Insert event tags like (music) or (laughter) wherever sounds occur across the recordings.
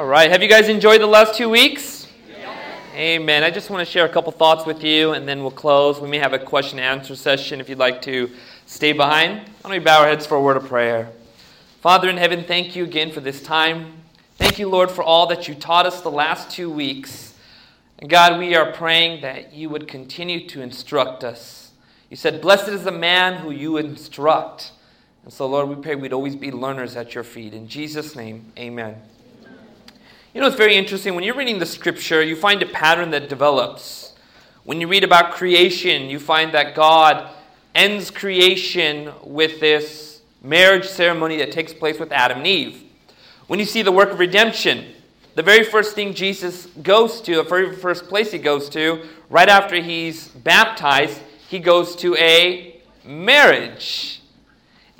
All right. Have you guys enjoyed the last two weeks? Amen. I just want to share a couple thoughts with you and then we'll close. We may have a question and answer session if you'd like to stay behind. Why don't we bow our heads for a word of prayer? Father in heaven, thank you again for this time. Thank you, Lord, for all that you taught us the last two weeks. And God, we are praying that you would continue to instruct us. You said, Blessed is the man who you instruct. And so, Lord, we pray we'd always be learners at your feet. In Jesus' name, amen. You know, it's very interesting. When you're reading the scripture, you find a pattern that develops. When you read about creation, you find that God ends creation with this marriage ceremony that takes place with Adam and Eve. When you see the work of redemption, the very first thing Jesus goes to, the very first place he goes to, right after he's baptized, he goes to a marriage.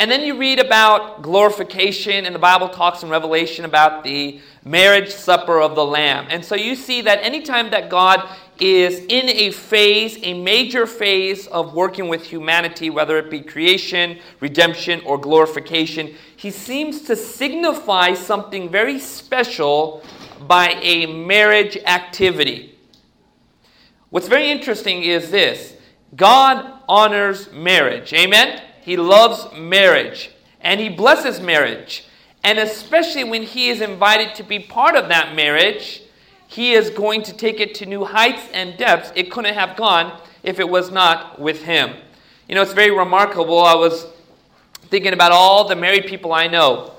And then you read about glorification, and the Bible talks in Revelation about the marriage supper of the Lamb. And so you see that anytime that God is in a phase, a major phase of working with humanity, whether it be creation, redemption, or glorification, he seems to signify something very special by a marriage activity. What's very interesting is this God honors marriage. Amen? He loves marriage and he blesses marriage. And especially when he is invited to be part of that marriage, he is going to take it to new heights and depths it couldn't have gone if it was not with him. You know, it's very remarkable. I was thinking about all the married people I know,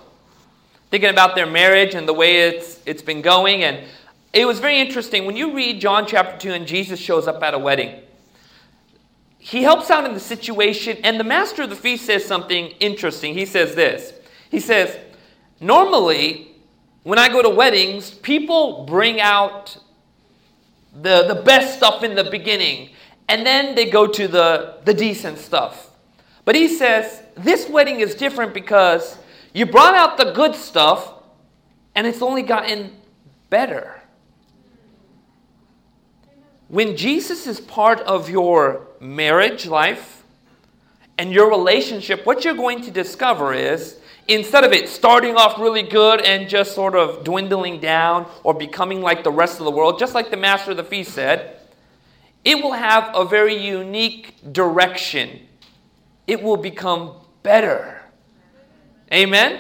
thinking about their marriage and the way it's, it's been going. And it was very interesting. When you read John chapter 2 and Jesus shows up at a wedding, he helps out in the situation, and the master of the feast says something interesting. He says this He says, Normally, when I go to weddings, people bring out the, the best stuff in the beginning, and then they go to the, the decent stuff. But he says, This wedding is different because you brought out the good stuff, and it's only gotten better. When Jesus is part of your marriage life and your relationship, what you're going to discover is instead of it starting off really good and just sort of dwindling down or becoming like the rest of the world, just like the master of the feast said, it will have a very unique direction. It will become better. Amen?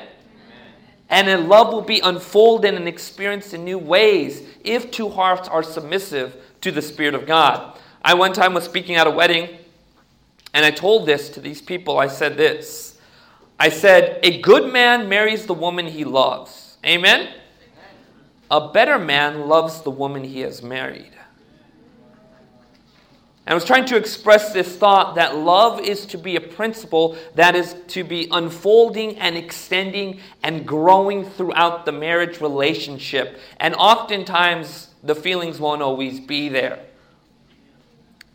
And then love will be unfolded and experienced in new ways if two hearts are submissive to the Spirit of God. I one time was speaking at a wedding, and I told this to these people. I said this I said, A good man marries the woman he loves. Amen? A better man loves the woman he has married. And I was trying to express this thought that love is to be a principle that is to be unfolding and extending and growing throughout the marriage relationship. And oftentimes, the feelings won't always be there.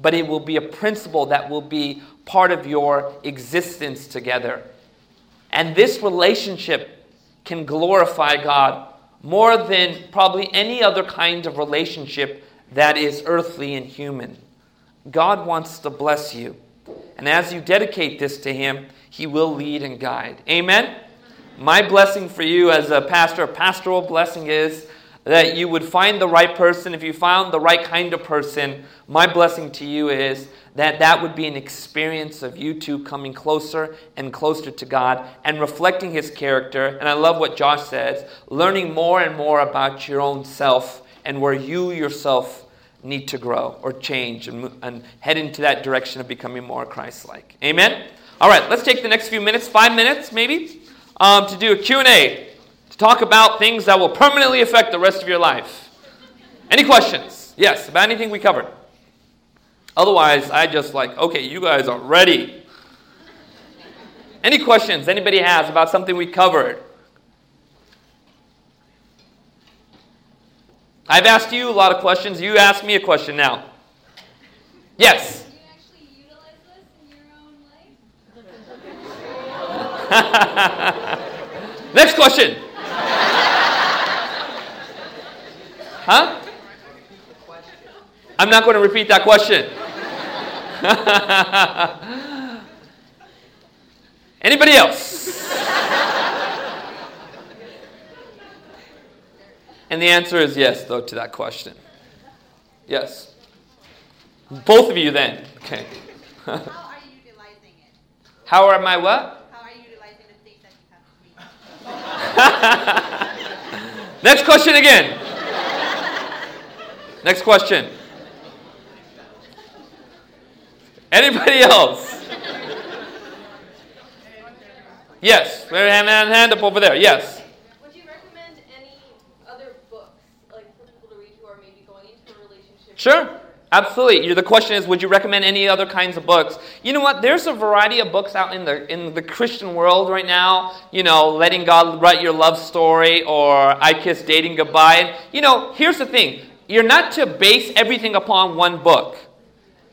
But it will be a principle that will be part of your existence together. And this relationship can glorify God more than probably any other kind of relationship that is earthly and human. God wants to bless you. And as you dedicate this to Him, He will lead and guide. Amen? My blessing for you as a pastor, a pastoral blessing is that you would find the right person. If you found the right kind of person, my blessing to you is that that would be an experience of you two coming closer and closer to God and reflecting His character. And I love what Josh says learning more and more about your own self and where you yourself need to grow or change and, and head into that direction of becoming more Christ like. Amen? All right, let's take the next few minutes, five minutes maybe, um, to do a Q&A to talk about things that will permanently affect the rest of your life. Any questions? Yes, about anything we covered. Otherwise, I just like, okay, you guys are ready. Any questions anybody has about something we covered? I've asked you a lot of questions. You ask me a question now. Yes. (laughs) Next question. Huh? I'm not going to repeat that question. (laughs) Anybody else? And the answer is yes, though, to that question. Yes. Both of you then. Okay. How are you utilizing it? How am I what? How are you utilizing the things that you have to? (laughs) Next question again. Next question. Anybody else? Yes. Hand, hand up over there. Yes. Would you recommend any other books, like for people to read who are maybe going into a relationship? Sure. Absolutely. The question is, would you recommend any other kinds of books? You know what? There's a variety of books out in the in the Christian world right now. You know, letting God write your love story, or I kiss dating goodbye. You know, here's the thing: you're not to base everything upon one book.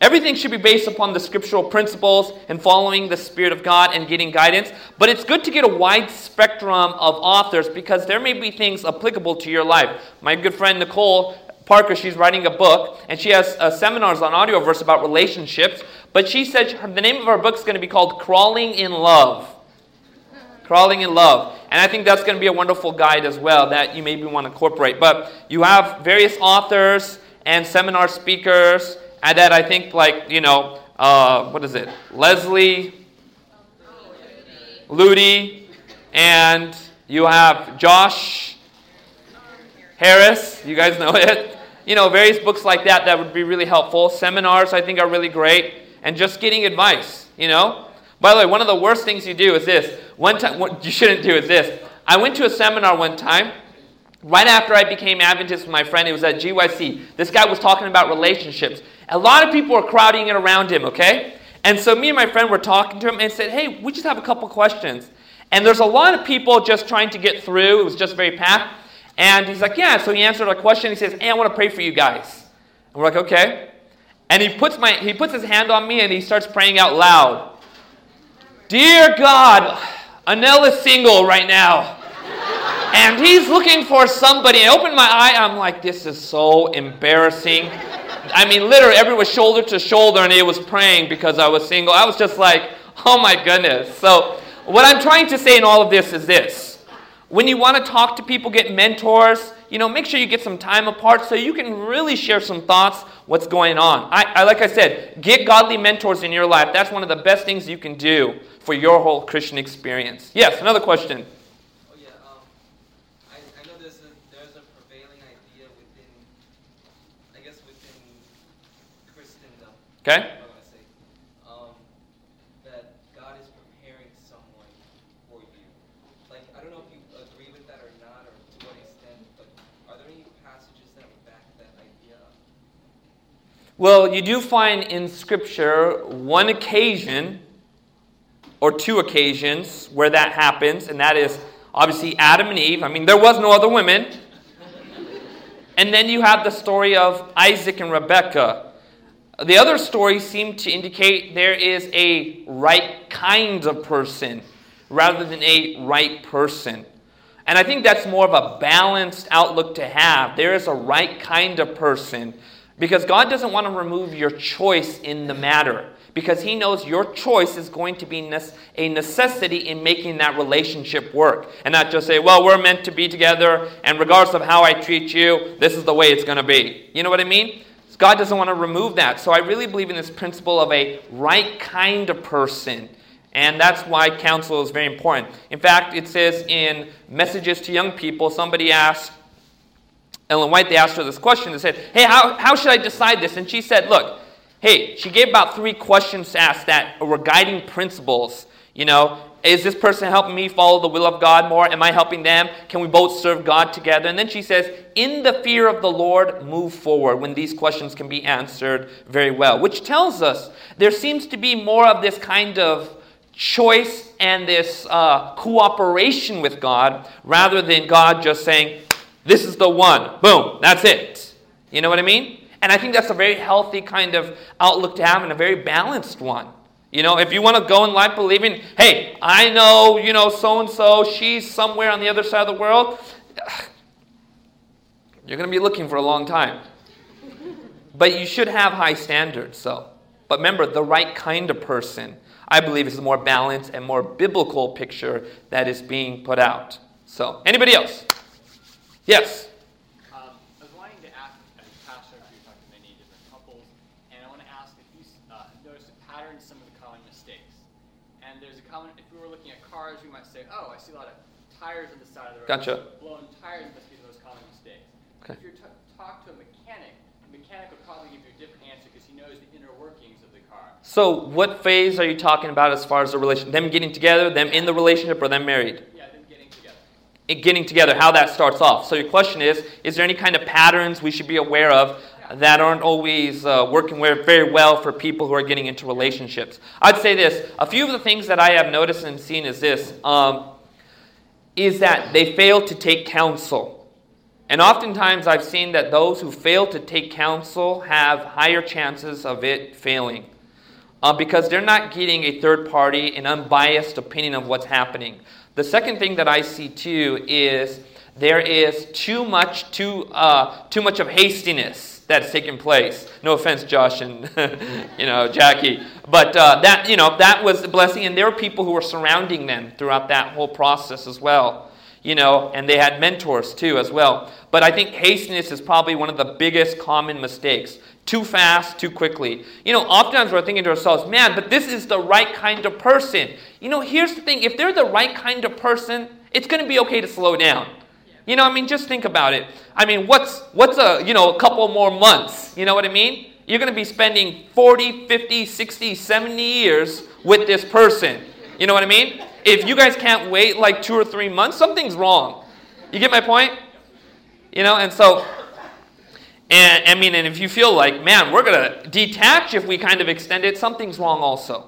Everything should be based upon the scriptural principles and following the Spirit of God and getting guidance. But it's good to get a wide spectrum of authors because there may be things applicable to your life. My good friend Nicole Parker, she's writing a book and she has uh, seminars on Audioverse about relationships. But she said the name of her book is going to be called Crawling in Love. Crawling in Love. And I think that's going to be a wonderful guide as well that you maybe want to incorporate. But you have various authors and seminar speakers and that I think like, you know, uh, what is it? Leslie Ludy, and you have Josh Harris. You guys know (laughs) it. You know, various books like that that would be really helpful. Seminars, I think, are really great. And just getting advice, you know? By the way, one of the worst things you do is this. One time, what you shouldn't do is this. I went to a seminar one time, right after I became Adventist with my friend. It was at GYC. This guy was talking about relationships. A lot of people were crowding in around him, okay? And so me and my friend were talking to him and said, hey, we just have a couple questions. And there's a lot of people just trying to get through. It was just very packed. And he's like, yeah. So he answered our question. He says, hey, I want to pray for you guys. And we're like, okay. And he puts, my, he puts his hand on me and he starts praying out loud. Dear God, Anil is single right now. And he's looking for somebody. I opened my eye. I'm like, this is so embarrassing. I mean, literally, everyone was shoulder to shoulder, and he was praying because I was single. I was just like, oh my goodness. So, what I'm trying to say in all of this is this. When you want to talk to people, get mentors, you know, make sure you get some time apart so you can really share some thoughts, what's going on. I, I like I said, get godly mentors in your life. That's one of the best things you can do for your whole Christian experience. Yes, another question. Oh yeah, um, I, I know there's a there's a prevailing idea within, I guess within Christendom. Okay? What am I say? Um, that God is preparing someone for you. Like I don't know if you agree with that or not, or to what extent, but are there any passages that would back that idea up? Well, you do find in Scripture one occasion or two occasions where that happens, and that is obviously Adam and Eve. I mean, there was no other women. And then you have the story of Isaac and Rebekah. The other stories seem to indicate there is a right kind of person rather than a right person. And I think that's more of a balanced outlook to have. There is a right kind of person because God doesn't want to remove your choice in the matter because He knows your choice is going to be a necessity in making that relationship work. And not just say, well, we're meant to be together, and regardless of how I treat you, this is the way it's going to be. You know what I mean? God doesn't want to remove that. So I really believe in this principle of a right kind of person. And that's why counsel is very important. In fact, it says in Messages to Young People, somebody asked, Ellen White, they asked her this question. They said, Hey, how, how should I decide this? And she said, Look, hey, she gave about three questions to ask that were guiding principles. You know, is this person helping me follow the will of God more? Am I helping them? Can we both serve God together? And then she says, in the fear of the Lord, move forward when these questions can be answered very well, which tells us there seems to be more of this kind of choice and this uh, cooperation with God rather than God just saying, this is the one, boom, that's it. You know what I mean? And I think that's a very healthy kind of outlook to have and a very balanced one. You know, if you want to go in life believing, hey, I know, you know, so and so, she's somewhere on the other side of the world, (sighs) you're going to be looking for a long time. But you should have high standards, so. But remember, the right kind of person, I believe, is a more balanced and more biblical picture that is being put out. So, anybody else? Yes. Um, I was wanting to ask, as a pastor, you talked to many different couples, and I want to ask if you uh, noticed a pattern in some of the common mistakes. And there's a common, if we were looking at cars, we might say, oh, I see a lot of tires on the side of the road. Blown tires must be the most common mistakes." Okay. If you talk to a mechanic, the mechanic would probably give you a different answer because he knows the inner workings of the car. So, what phase are you talking about as far as the relation? Them getting together, them in the relationship, or them married? Getting together, how that starts off. So, your question is Is there any kind of patterns we should be aware of that aren't always uh, working very well for people who are getting into relationships? I'd say this a few of the things that I have noticed and seen is this um, is that they fail to take counsel. And oftentimes I've seen that those who fail to take counsel have higher chances of it failing. Uh, because they're not getting a third party, an unbiased opinion of what's happening. The second thing that I see too is there is too much, too, uh, too much of hastiness that's taking place. No offense, Josh and (laughs) you know Jackie, but uh, that you know that was a blessing, and there were people who were surrounding them throughout that whole process as well you know, and they had mentors too as well. But I think hastiness is probably one of the biggest common mistakes. Too fast, too quickly. You know, oftentimes we're thinking to ourselves, man, but this is the right kind of person. You know, here's the thing if they're the right kind of person, it's going to be okay to slow down. You know, I mean, just think about it. I mean, what's, what's a, you know, a couple more months? You know what I mean? You're going to be spending 40, 50, 60, 70 years with this person. You know what I mean? If you guys can't wait like two or three months, something's wrong. You get my point? You know, and so, and I mean, and if you feel like, man, we're going to detach if we kind of extend it, something's wrong also.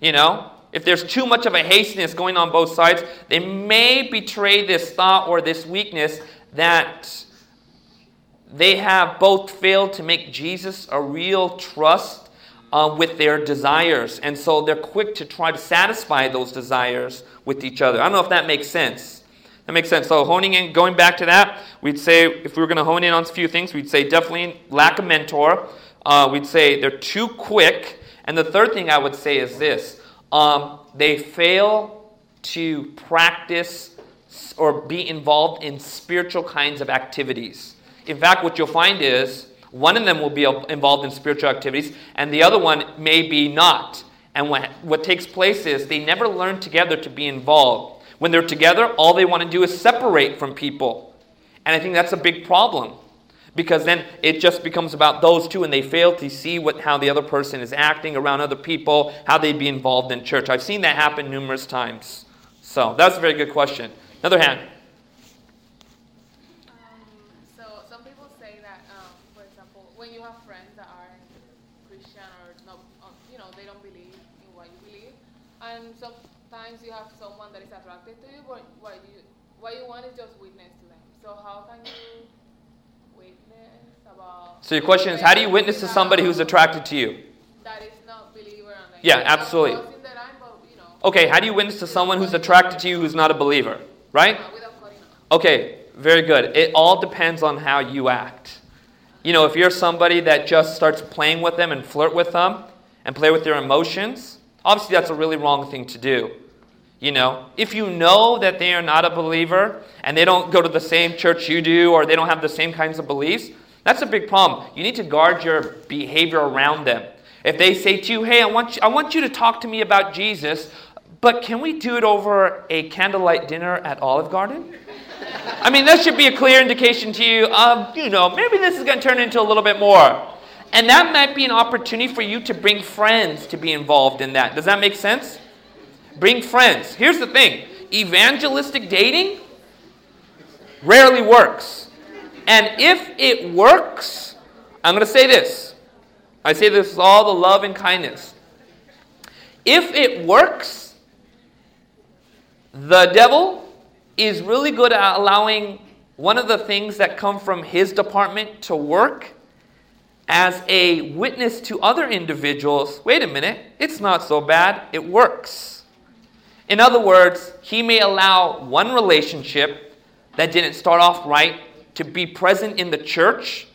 You know? If there's too much of a hastiness going on both sides, they may betray this thought or this weakness that they have both failed to make Jesus a real trust uh, with their desires. And so they're quick to try to satisfy those desires with each other. I don't know if that makes sense. That makes sense. So, honing in, going back to that, we'd say if we were going to hone in on a few things, we'd say definitely lack a mentor. Uh, we'd say they're too quick. And the third thing I would say is this um, they fail to practice or be involved in spiritual kinds of activities. In fact, what you'll find is one of them will be involved in spiritual activities, and the other one may be not. And what, what takes place is they never learn together to be involved. When they're together, all they want to do is separate from people. And I think that's a big problem because then it just becomes about those two and they fail to see what, how the other person is acting around other people, how they'd be involved in church. I've seen that happen numerous times. So that's a very good question. Another hand. Um, so some people say that, um, for example, when you have friends that are Christian or not, um, you know, they don't believe in what you believe, and sometimes you have someone that is attracted to you, but what you want just witness to them. So how can you witness about? So your question is, how do you witness to somebody who's attracted to you? That is not believer like, Yeah, absolutely. crossing the line, but, you know, Okay, how do you witness to someone who's attracted to you who's not a believer? Right? without cutting off. Okay, very good. It all depends on how you act. You know, if you're somebody that just starts playing with them and flirt with them and play with their emotions, obviously that's a really wrong thing to do. You know, if you know that they are not a believer and they don't go to the same church you do or they don't have the same kinds of beliefs, that's a big problem. You need to guard your behavior around them. If they say to you, hey, I want you, I want you to talk to me about Jesus, but can we do it over a candlelight dinner at Olive Garden? (laughs) I mean, that should be a clear indication to you of, you know, maybe this is going to turn into a little bit more. And that might be an opportunity for you to bring friends to be involved in that. Does that make sense? Bring friends. Here's the thing evangelistic dating rarely works. And if it works, I'm going to say this. I say this with all the love and kindness. If it works, the devil is really good at allowing one of the things that come from his department to work as a witness to other individuals. Wait a minute, it's not so bad, it works. In other words, he may allow one relationship that didn't start off right to be present in the church.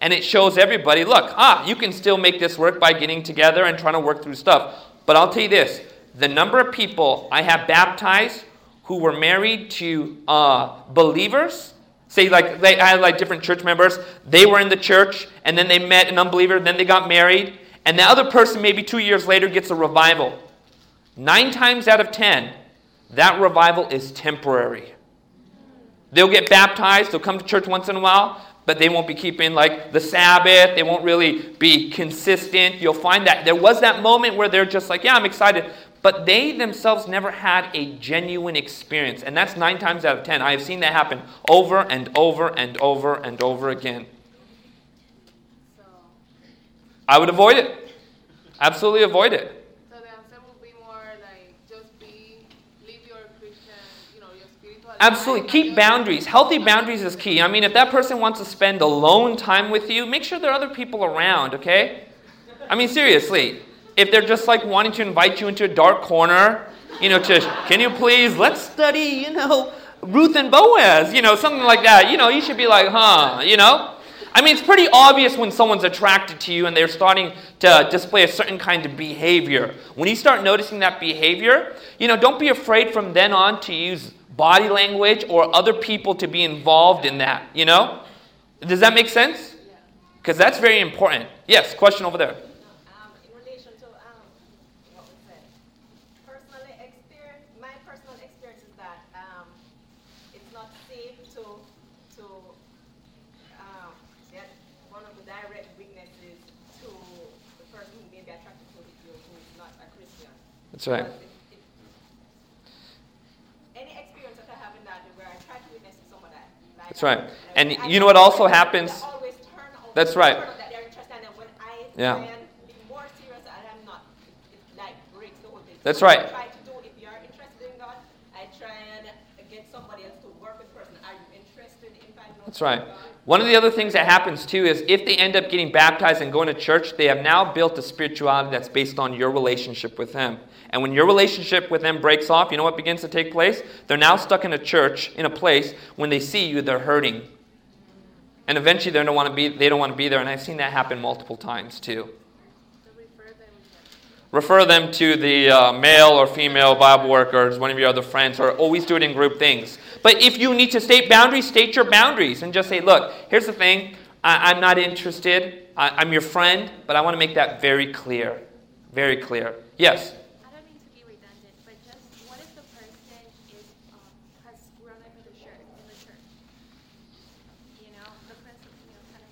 And it shows everybody look, ah, you can still make this work by getting together and trying to work through stuff. But I'll tell you this the number of people I have baptized who were married to uh, believers, say like they I had like different church members, they were in the church and then they met an unbeliever, then they got married, and the other person, maybe two years later, gets a revival. Nine times out of ten, that revival is temporary. They'll get baptized, they'll come to church once in a while, but they won't be keeping like the Sabbath. They won't really be consistent. You'll find that there was that moment where they're just like, yeah, I'm excited. But they themselves never had a genuine experience. And that's nine times out of ten. I have seen that happen over and over and over and over again. I would avoid it. Absolutely avoid it. so the answer would be more like just be, live your Christian, you know, your spiritual. life Absolutely. Keep boundaries. Healthy boundaries is key. I mean, if that person wants to spend alone time with you, make sure there are other people around, okay? I mean, seriously. If they're just like wanting to invite you into a dark corner, you know, to, can you please, let's study, you know, Ruth and Boaz, you know, something like that. You know, you should be like, huh, you know? I mean, it's pretty obvious when someone's attracted to you and they're starting to display a certain kind of behavior. When you start noticing that behavior, you know, don't be afraid from then on to use body language or other people to be involved in that, you know? Does that make sense? Because that's very important. Yes, question over there. That's in That's right. And you know what also happens? That's right. Yeah. That's right. That's right. One of the other things that happens too is if they end up getting baptized and going to church, they have now built a spirituality that's based on your relationship with Him. And when your relationship with Him breaks off, you know what begins to take place? They're now stuck in a church, in a place, when they see you, they're hurting. And eventually they don't want to be, they don't want to be there. And I've seen that happen multiple times too. Refer them, Refer them to the uh, male or female Bible workers, one of your other friends, or always do it in group things. But if you need to state boundaries, state your boundaries and just say, look, here's the thing. I, I'm not interested. I, I'm your friend, but I want to make that very clear. Very clear. Yes? I don't mean to be redundant, but just what if the person is um, has grown up in the church in the church? You know, the person you know kind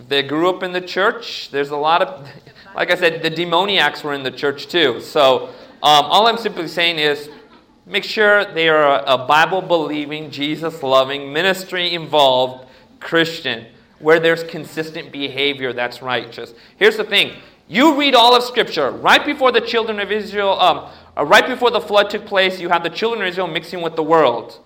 of They grew up in the church. There's a lot of, like I said, the demoniacs were in the church too. So um, all I'm simply saying is make sure they are a, Bible believing, Jesus loving, ministry involved Christian where there's consistent behavior that's righteous. Here's the thing you read all of Scripture. Right before the children of Israel, um, uh, right before the flood took place, you had the children of Israel mixing with the world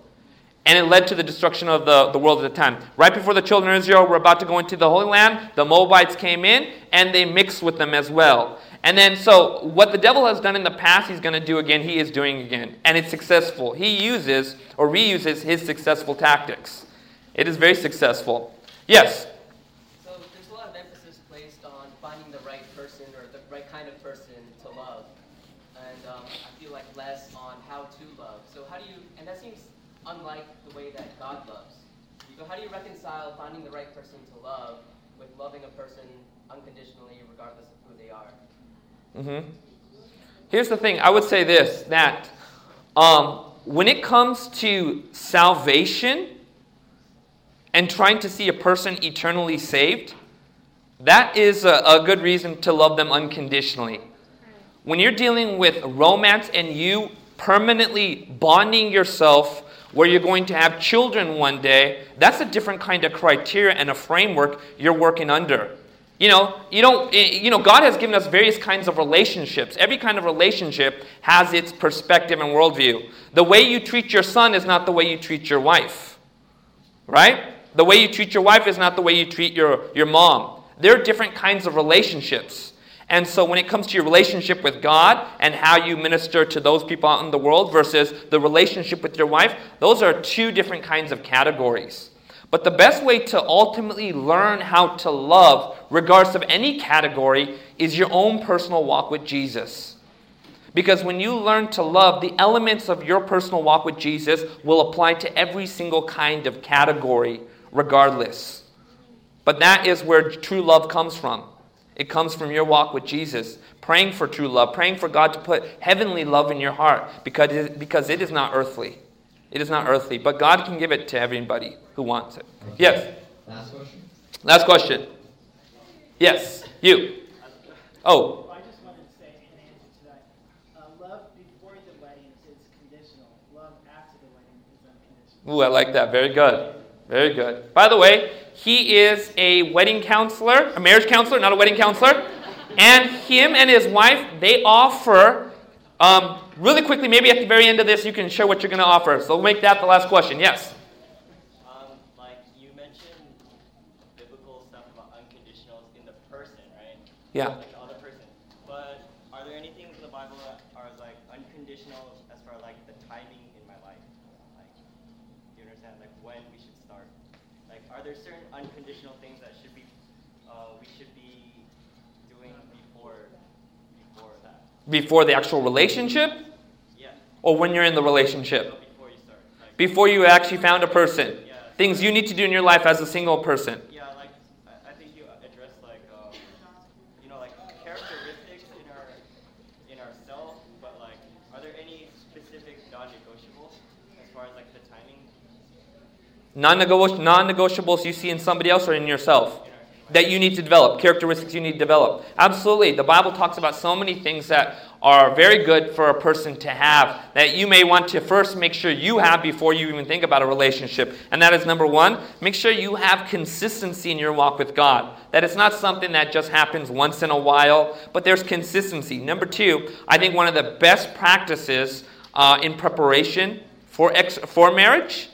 and it led to the destruction of the, the world at the time. Right before the children of Israel were about to go into the Holy Land, the Moabites came in and they mixed with them as well. And then, so what the devil has done in the past, he's going to do again, he is doing again. And it's successful. He uses or reuses his successful tactics. It is very successful. Yes? So there's a lot of emphasis placed on finding the right person or the right kind of person to love, and um, I feel like less on how to love. So how do you? And that seems unlike that God loves. So how do you reconcile finding the right person to love with loving a person unconditionally, regardless of who they are? hmm Here's the thing I would say this that um, when it comes to salvation and trying to see a person eternally saved, that is a, a good reason to love them unconditionally. When you're dealing with romance and you permanently bonding yourself where you're going to have children one day, that's a different kind of criteria and a framework you're working under. You know, you don't eh, you know God has given us various kinds of relationships. Every kind of relationship has its perspective and worldview. The way you treat your son is not the way you treat your wife. Right? The way you treat your wife is not the way you treat your, your mom. There are different kinds of relationships. And so when it comes to your relationship with God and how you minister to those people out in the world versus the relationship with your wife, those are two different kinds of categories. But the best way to ultimately learn how to love, regardless of any category, is your own personal walk with Jesus. Because when you learn to love, the elements of your personal walk with Jesus will apply to every single kind of category, regardless. But that is where true love comes from. It comes from your walk with Jesus, praying for true love, praying for God to put heavenly love in your heart because it, because it is not earthly. It is not earthly, but God can give it to everybody who wants it. Yes. Last question. Last question. Yes, you. Oh, I just wanted to say in answer to that, uh, love before the wedding is conditional. Love after the wedding is unconditional. ooh, I like that. Very good. Very good. By the way, he is a wedding counselor, a marriage counselor, not a wedding counselor. And him and his wife, they offer, um, really quickly, maybe at the very end of this, you can share what you're going to offer. So we'll make that the last question. Yes. Um, like you mentioned biblical stuff about unconditionals in the person, right? Yeah. Like the other person. But are there any things in the Bible that are like unconditional as far as like the timing in my life? Like, do you understand? Like when we should start? Like, are there certain unconditional things that should be, uh, we should be doing before, before that? Before the actual relationship? Yeah. Or when you're in the relationship? So before you start. Like, Before you actually found a person? Yeah. Things you need to do in your life as a single person? Yeah, like I, I think you addressed like um, you know like characteristics in our in ourselves, but like are there any specific non-negotiables as far as like the timing? Non-negoti- Non-negotiables you see in somebody else or in yourself that you need to develop, characteristics you need to develop. Absolutely. The Bible talks about so many things that are very good for a person to have that you may want to first make sure you have before you even think about a relationship. And that is number one, make sure you have consistency in your walk with God. That it's not something that just happens once in a while, but there's consistency. Number two, I think one of the best practices uh, in preparation for, ex- for marriage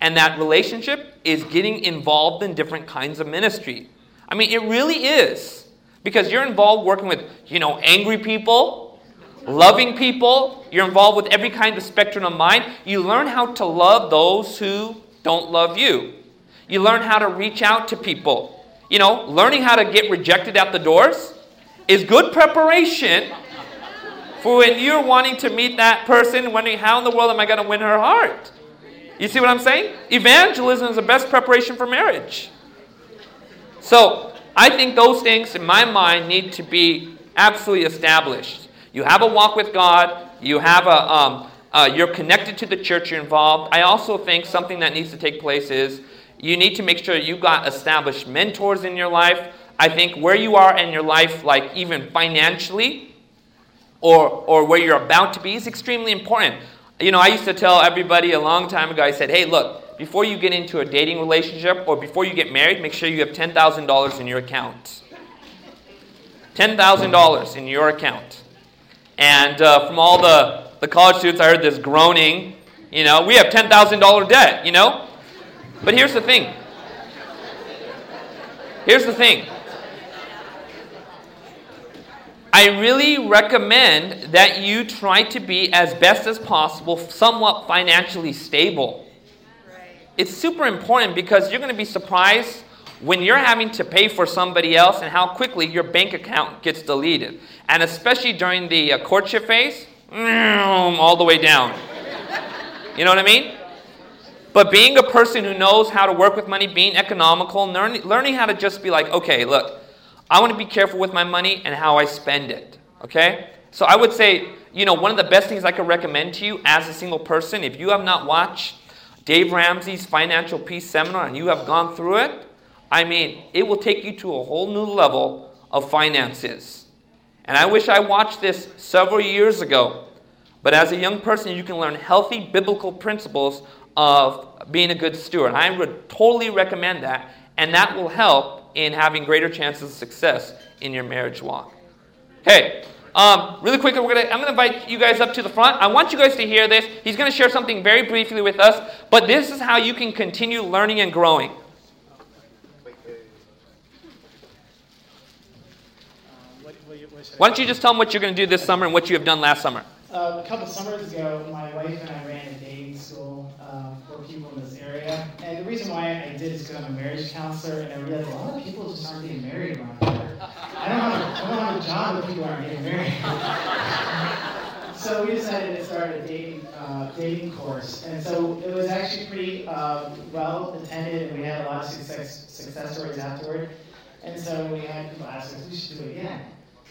and that relationship is getting involved in different kinds of ministry. I mean, it really is. Because you're involved working with, you know, angry people, loving people. You're involved with every kind of spectrum of mind. You learn how to love those who don't love you. You learn how to reach out to people. You know, learning how to get rejected at the doors is good preparation for when you're wanting to meet that person, wondering how in the world am I going to win her heart? You see what I'm saying? Evangelism is the best preparation for marriage. So, I think those things, in my mind, need to be absolutely established. You have a walk with God. You have a, um, uh, you're connected to the church. You're involved. I also think something that needs to take place is you need to make sure you've got established mentors in your life. I think where you are in your life, like even financially, or or where you're about to be, is extremely important. You know, I used to tell everybody a long time ago. I said, "Hey, look, before you get into a dating relationship or before you get married, make sure you have ten thousand dollars in your account. Ten thousand dollars in your account." And uh, from all the the college students, I heard this groaning. You know, we have ten thousand dollar debt. You know, but here's the thing. Here's the thing. I really recommend that you try to be as best as possible somewhat financially stable. It's super important because you're going to be surprised when you're having to pay for somebody else and how quickly your bank account gets deleted. And especially during the uh, courtship phase, all the way down. (laughs) You know what I mean? But being a person who knows how to work with money, being economical, learning, learning how to just be like, okay, look, I want to be careful with my money and how I spend it. Okay? So I would say, you know, one of the best things I could recommend to you as a single person, if you have not watched Dave Ramsey's Financial Peace Seminar and you have gone through it, I mean, it will take you to a whole new level of finances. And I wish I watched this several years ago. But as a young person, you can learn healthy biblical principles of being a good steward. I would totally recommend that, and that will help in having greater chances of success in your marriage walk. Hey, um, really quickly, gonna, I'm going to invite you guys up to the front. I want you guys to hear this. He's going to share something very briefly with us, but this is how you can continue learning and growing. Why don't you just tell them what you're going to do this summer and what you have done last summer? Uh, a couple summers ago, my wife and I ran a dating school um, for people in this area. And the reason why I did is because I'm a marriage counselor, and I realized a lot of people just aren't getting married around here. I don't have don't have a job if people aren't getting married. (laughs) so we decided to start a dating uh, dating course, and so it was actually pretty uh, well attended, and we had a lot of success success stories afterward. And so we had us, we should do it again.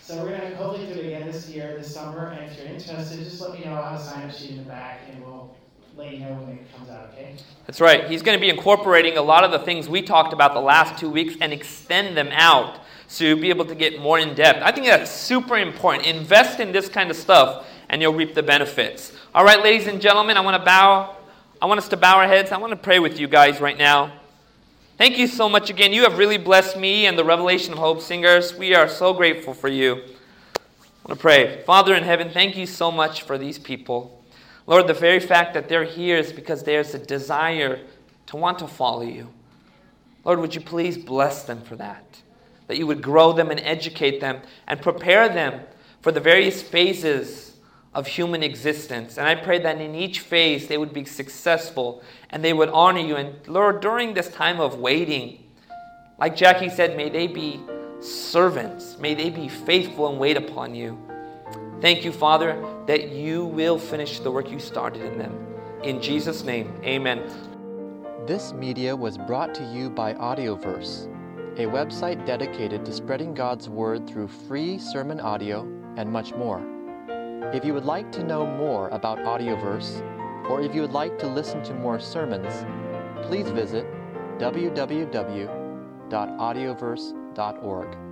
So we're going to hopefully do it again this year, this summer. And if you're interested, just let me know. Have a sign up sheet in the back, and we'll That's right. He's going to be incorporating a lot of the things we talked about the last two weeks and extend them out so you'll be able to get more in depth. I think that's super important. Invest in this kind of stuff, and you'll reap the benefits. All right, ladies and gentlemen, I want to bow. I want us to bow our heads. I want to pray with you guys right now. Thank you so much again. You have really blessed me and the Revelation of Hope singers. We are so grateful for you. I want to pray. Father in heaven, thank you so much for these people. Lord, the very fact that they're here is because there's a desire to want to follow you. Lord, would you please bless them for that? That you would grow them and educate them and prepare them for the various phases of human existence. And I pray that in each phase they would be successful and they would honor you. And Lord, during this time of waiting, like Jackie said, may they be servants. May they be faithful and wait upon you. Thank you, Father, that you will finish the work you started in them. In Jesus' name, amen. This media was brought to you by Audioverse, a website dedicated to spreading God's word through free sermon audio and much more. If you would like to know more about Audioverse, or if you would like to listen to more sermons, please visit www.audioverse.org.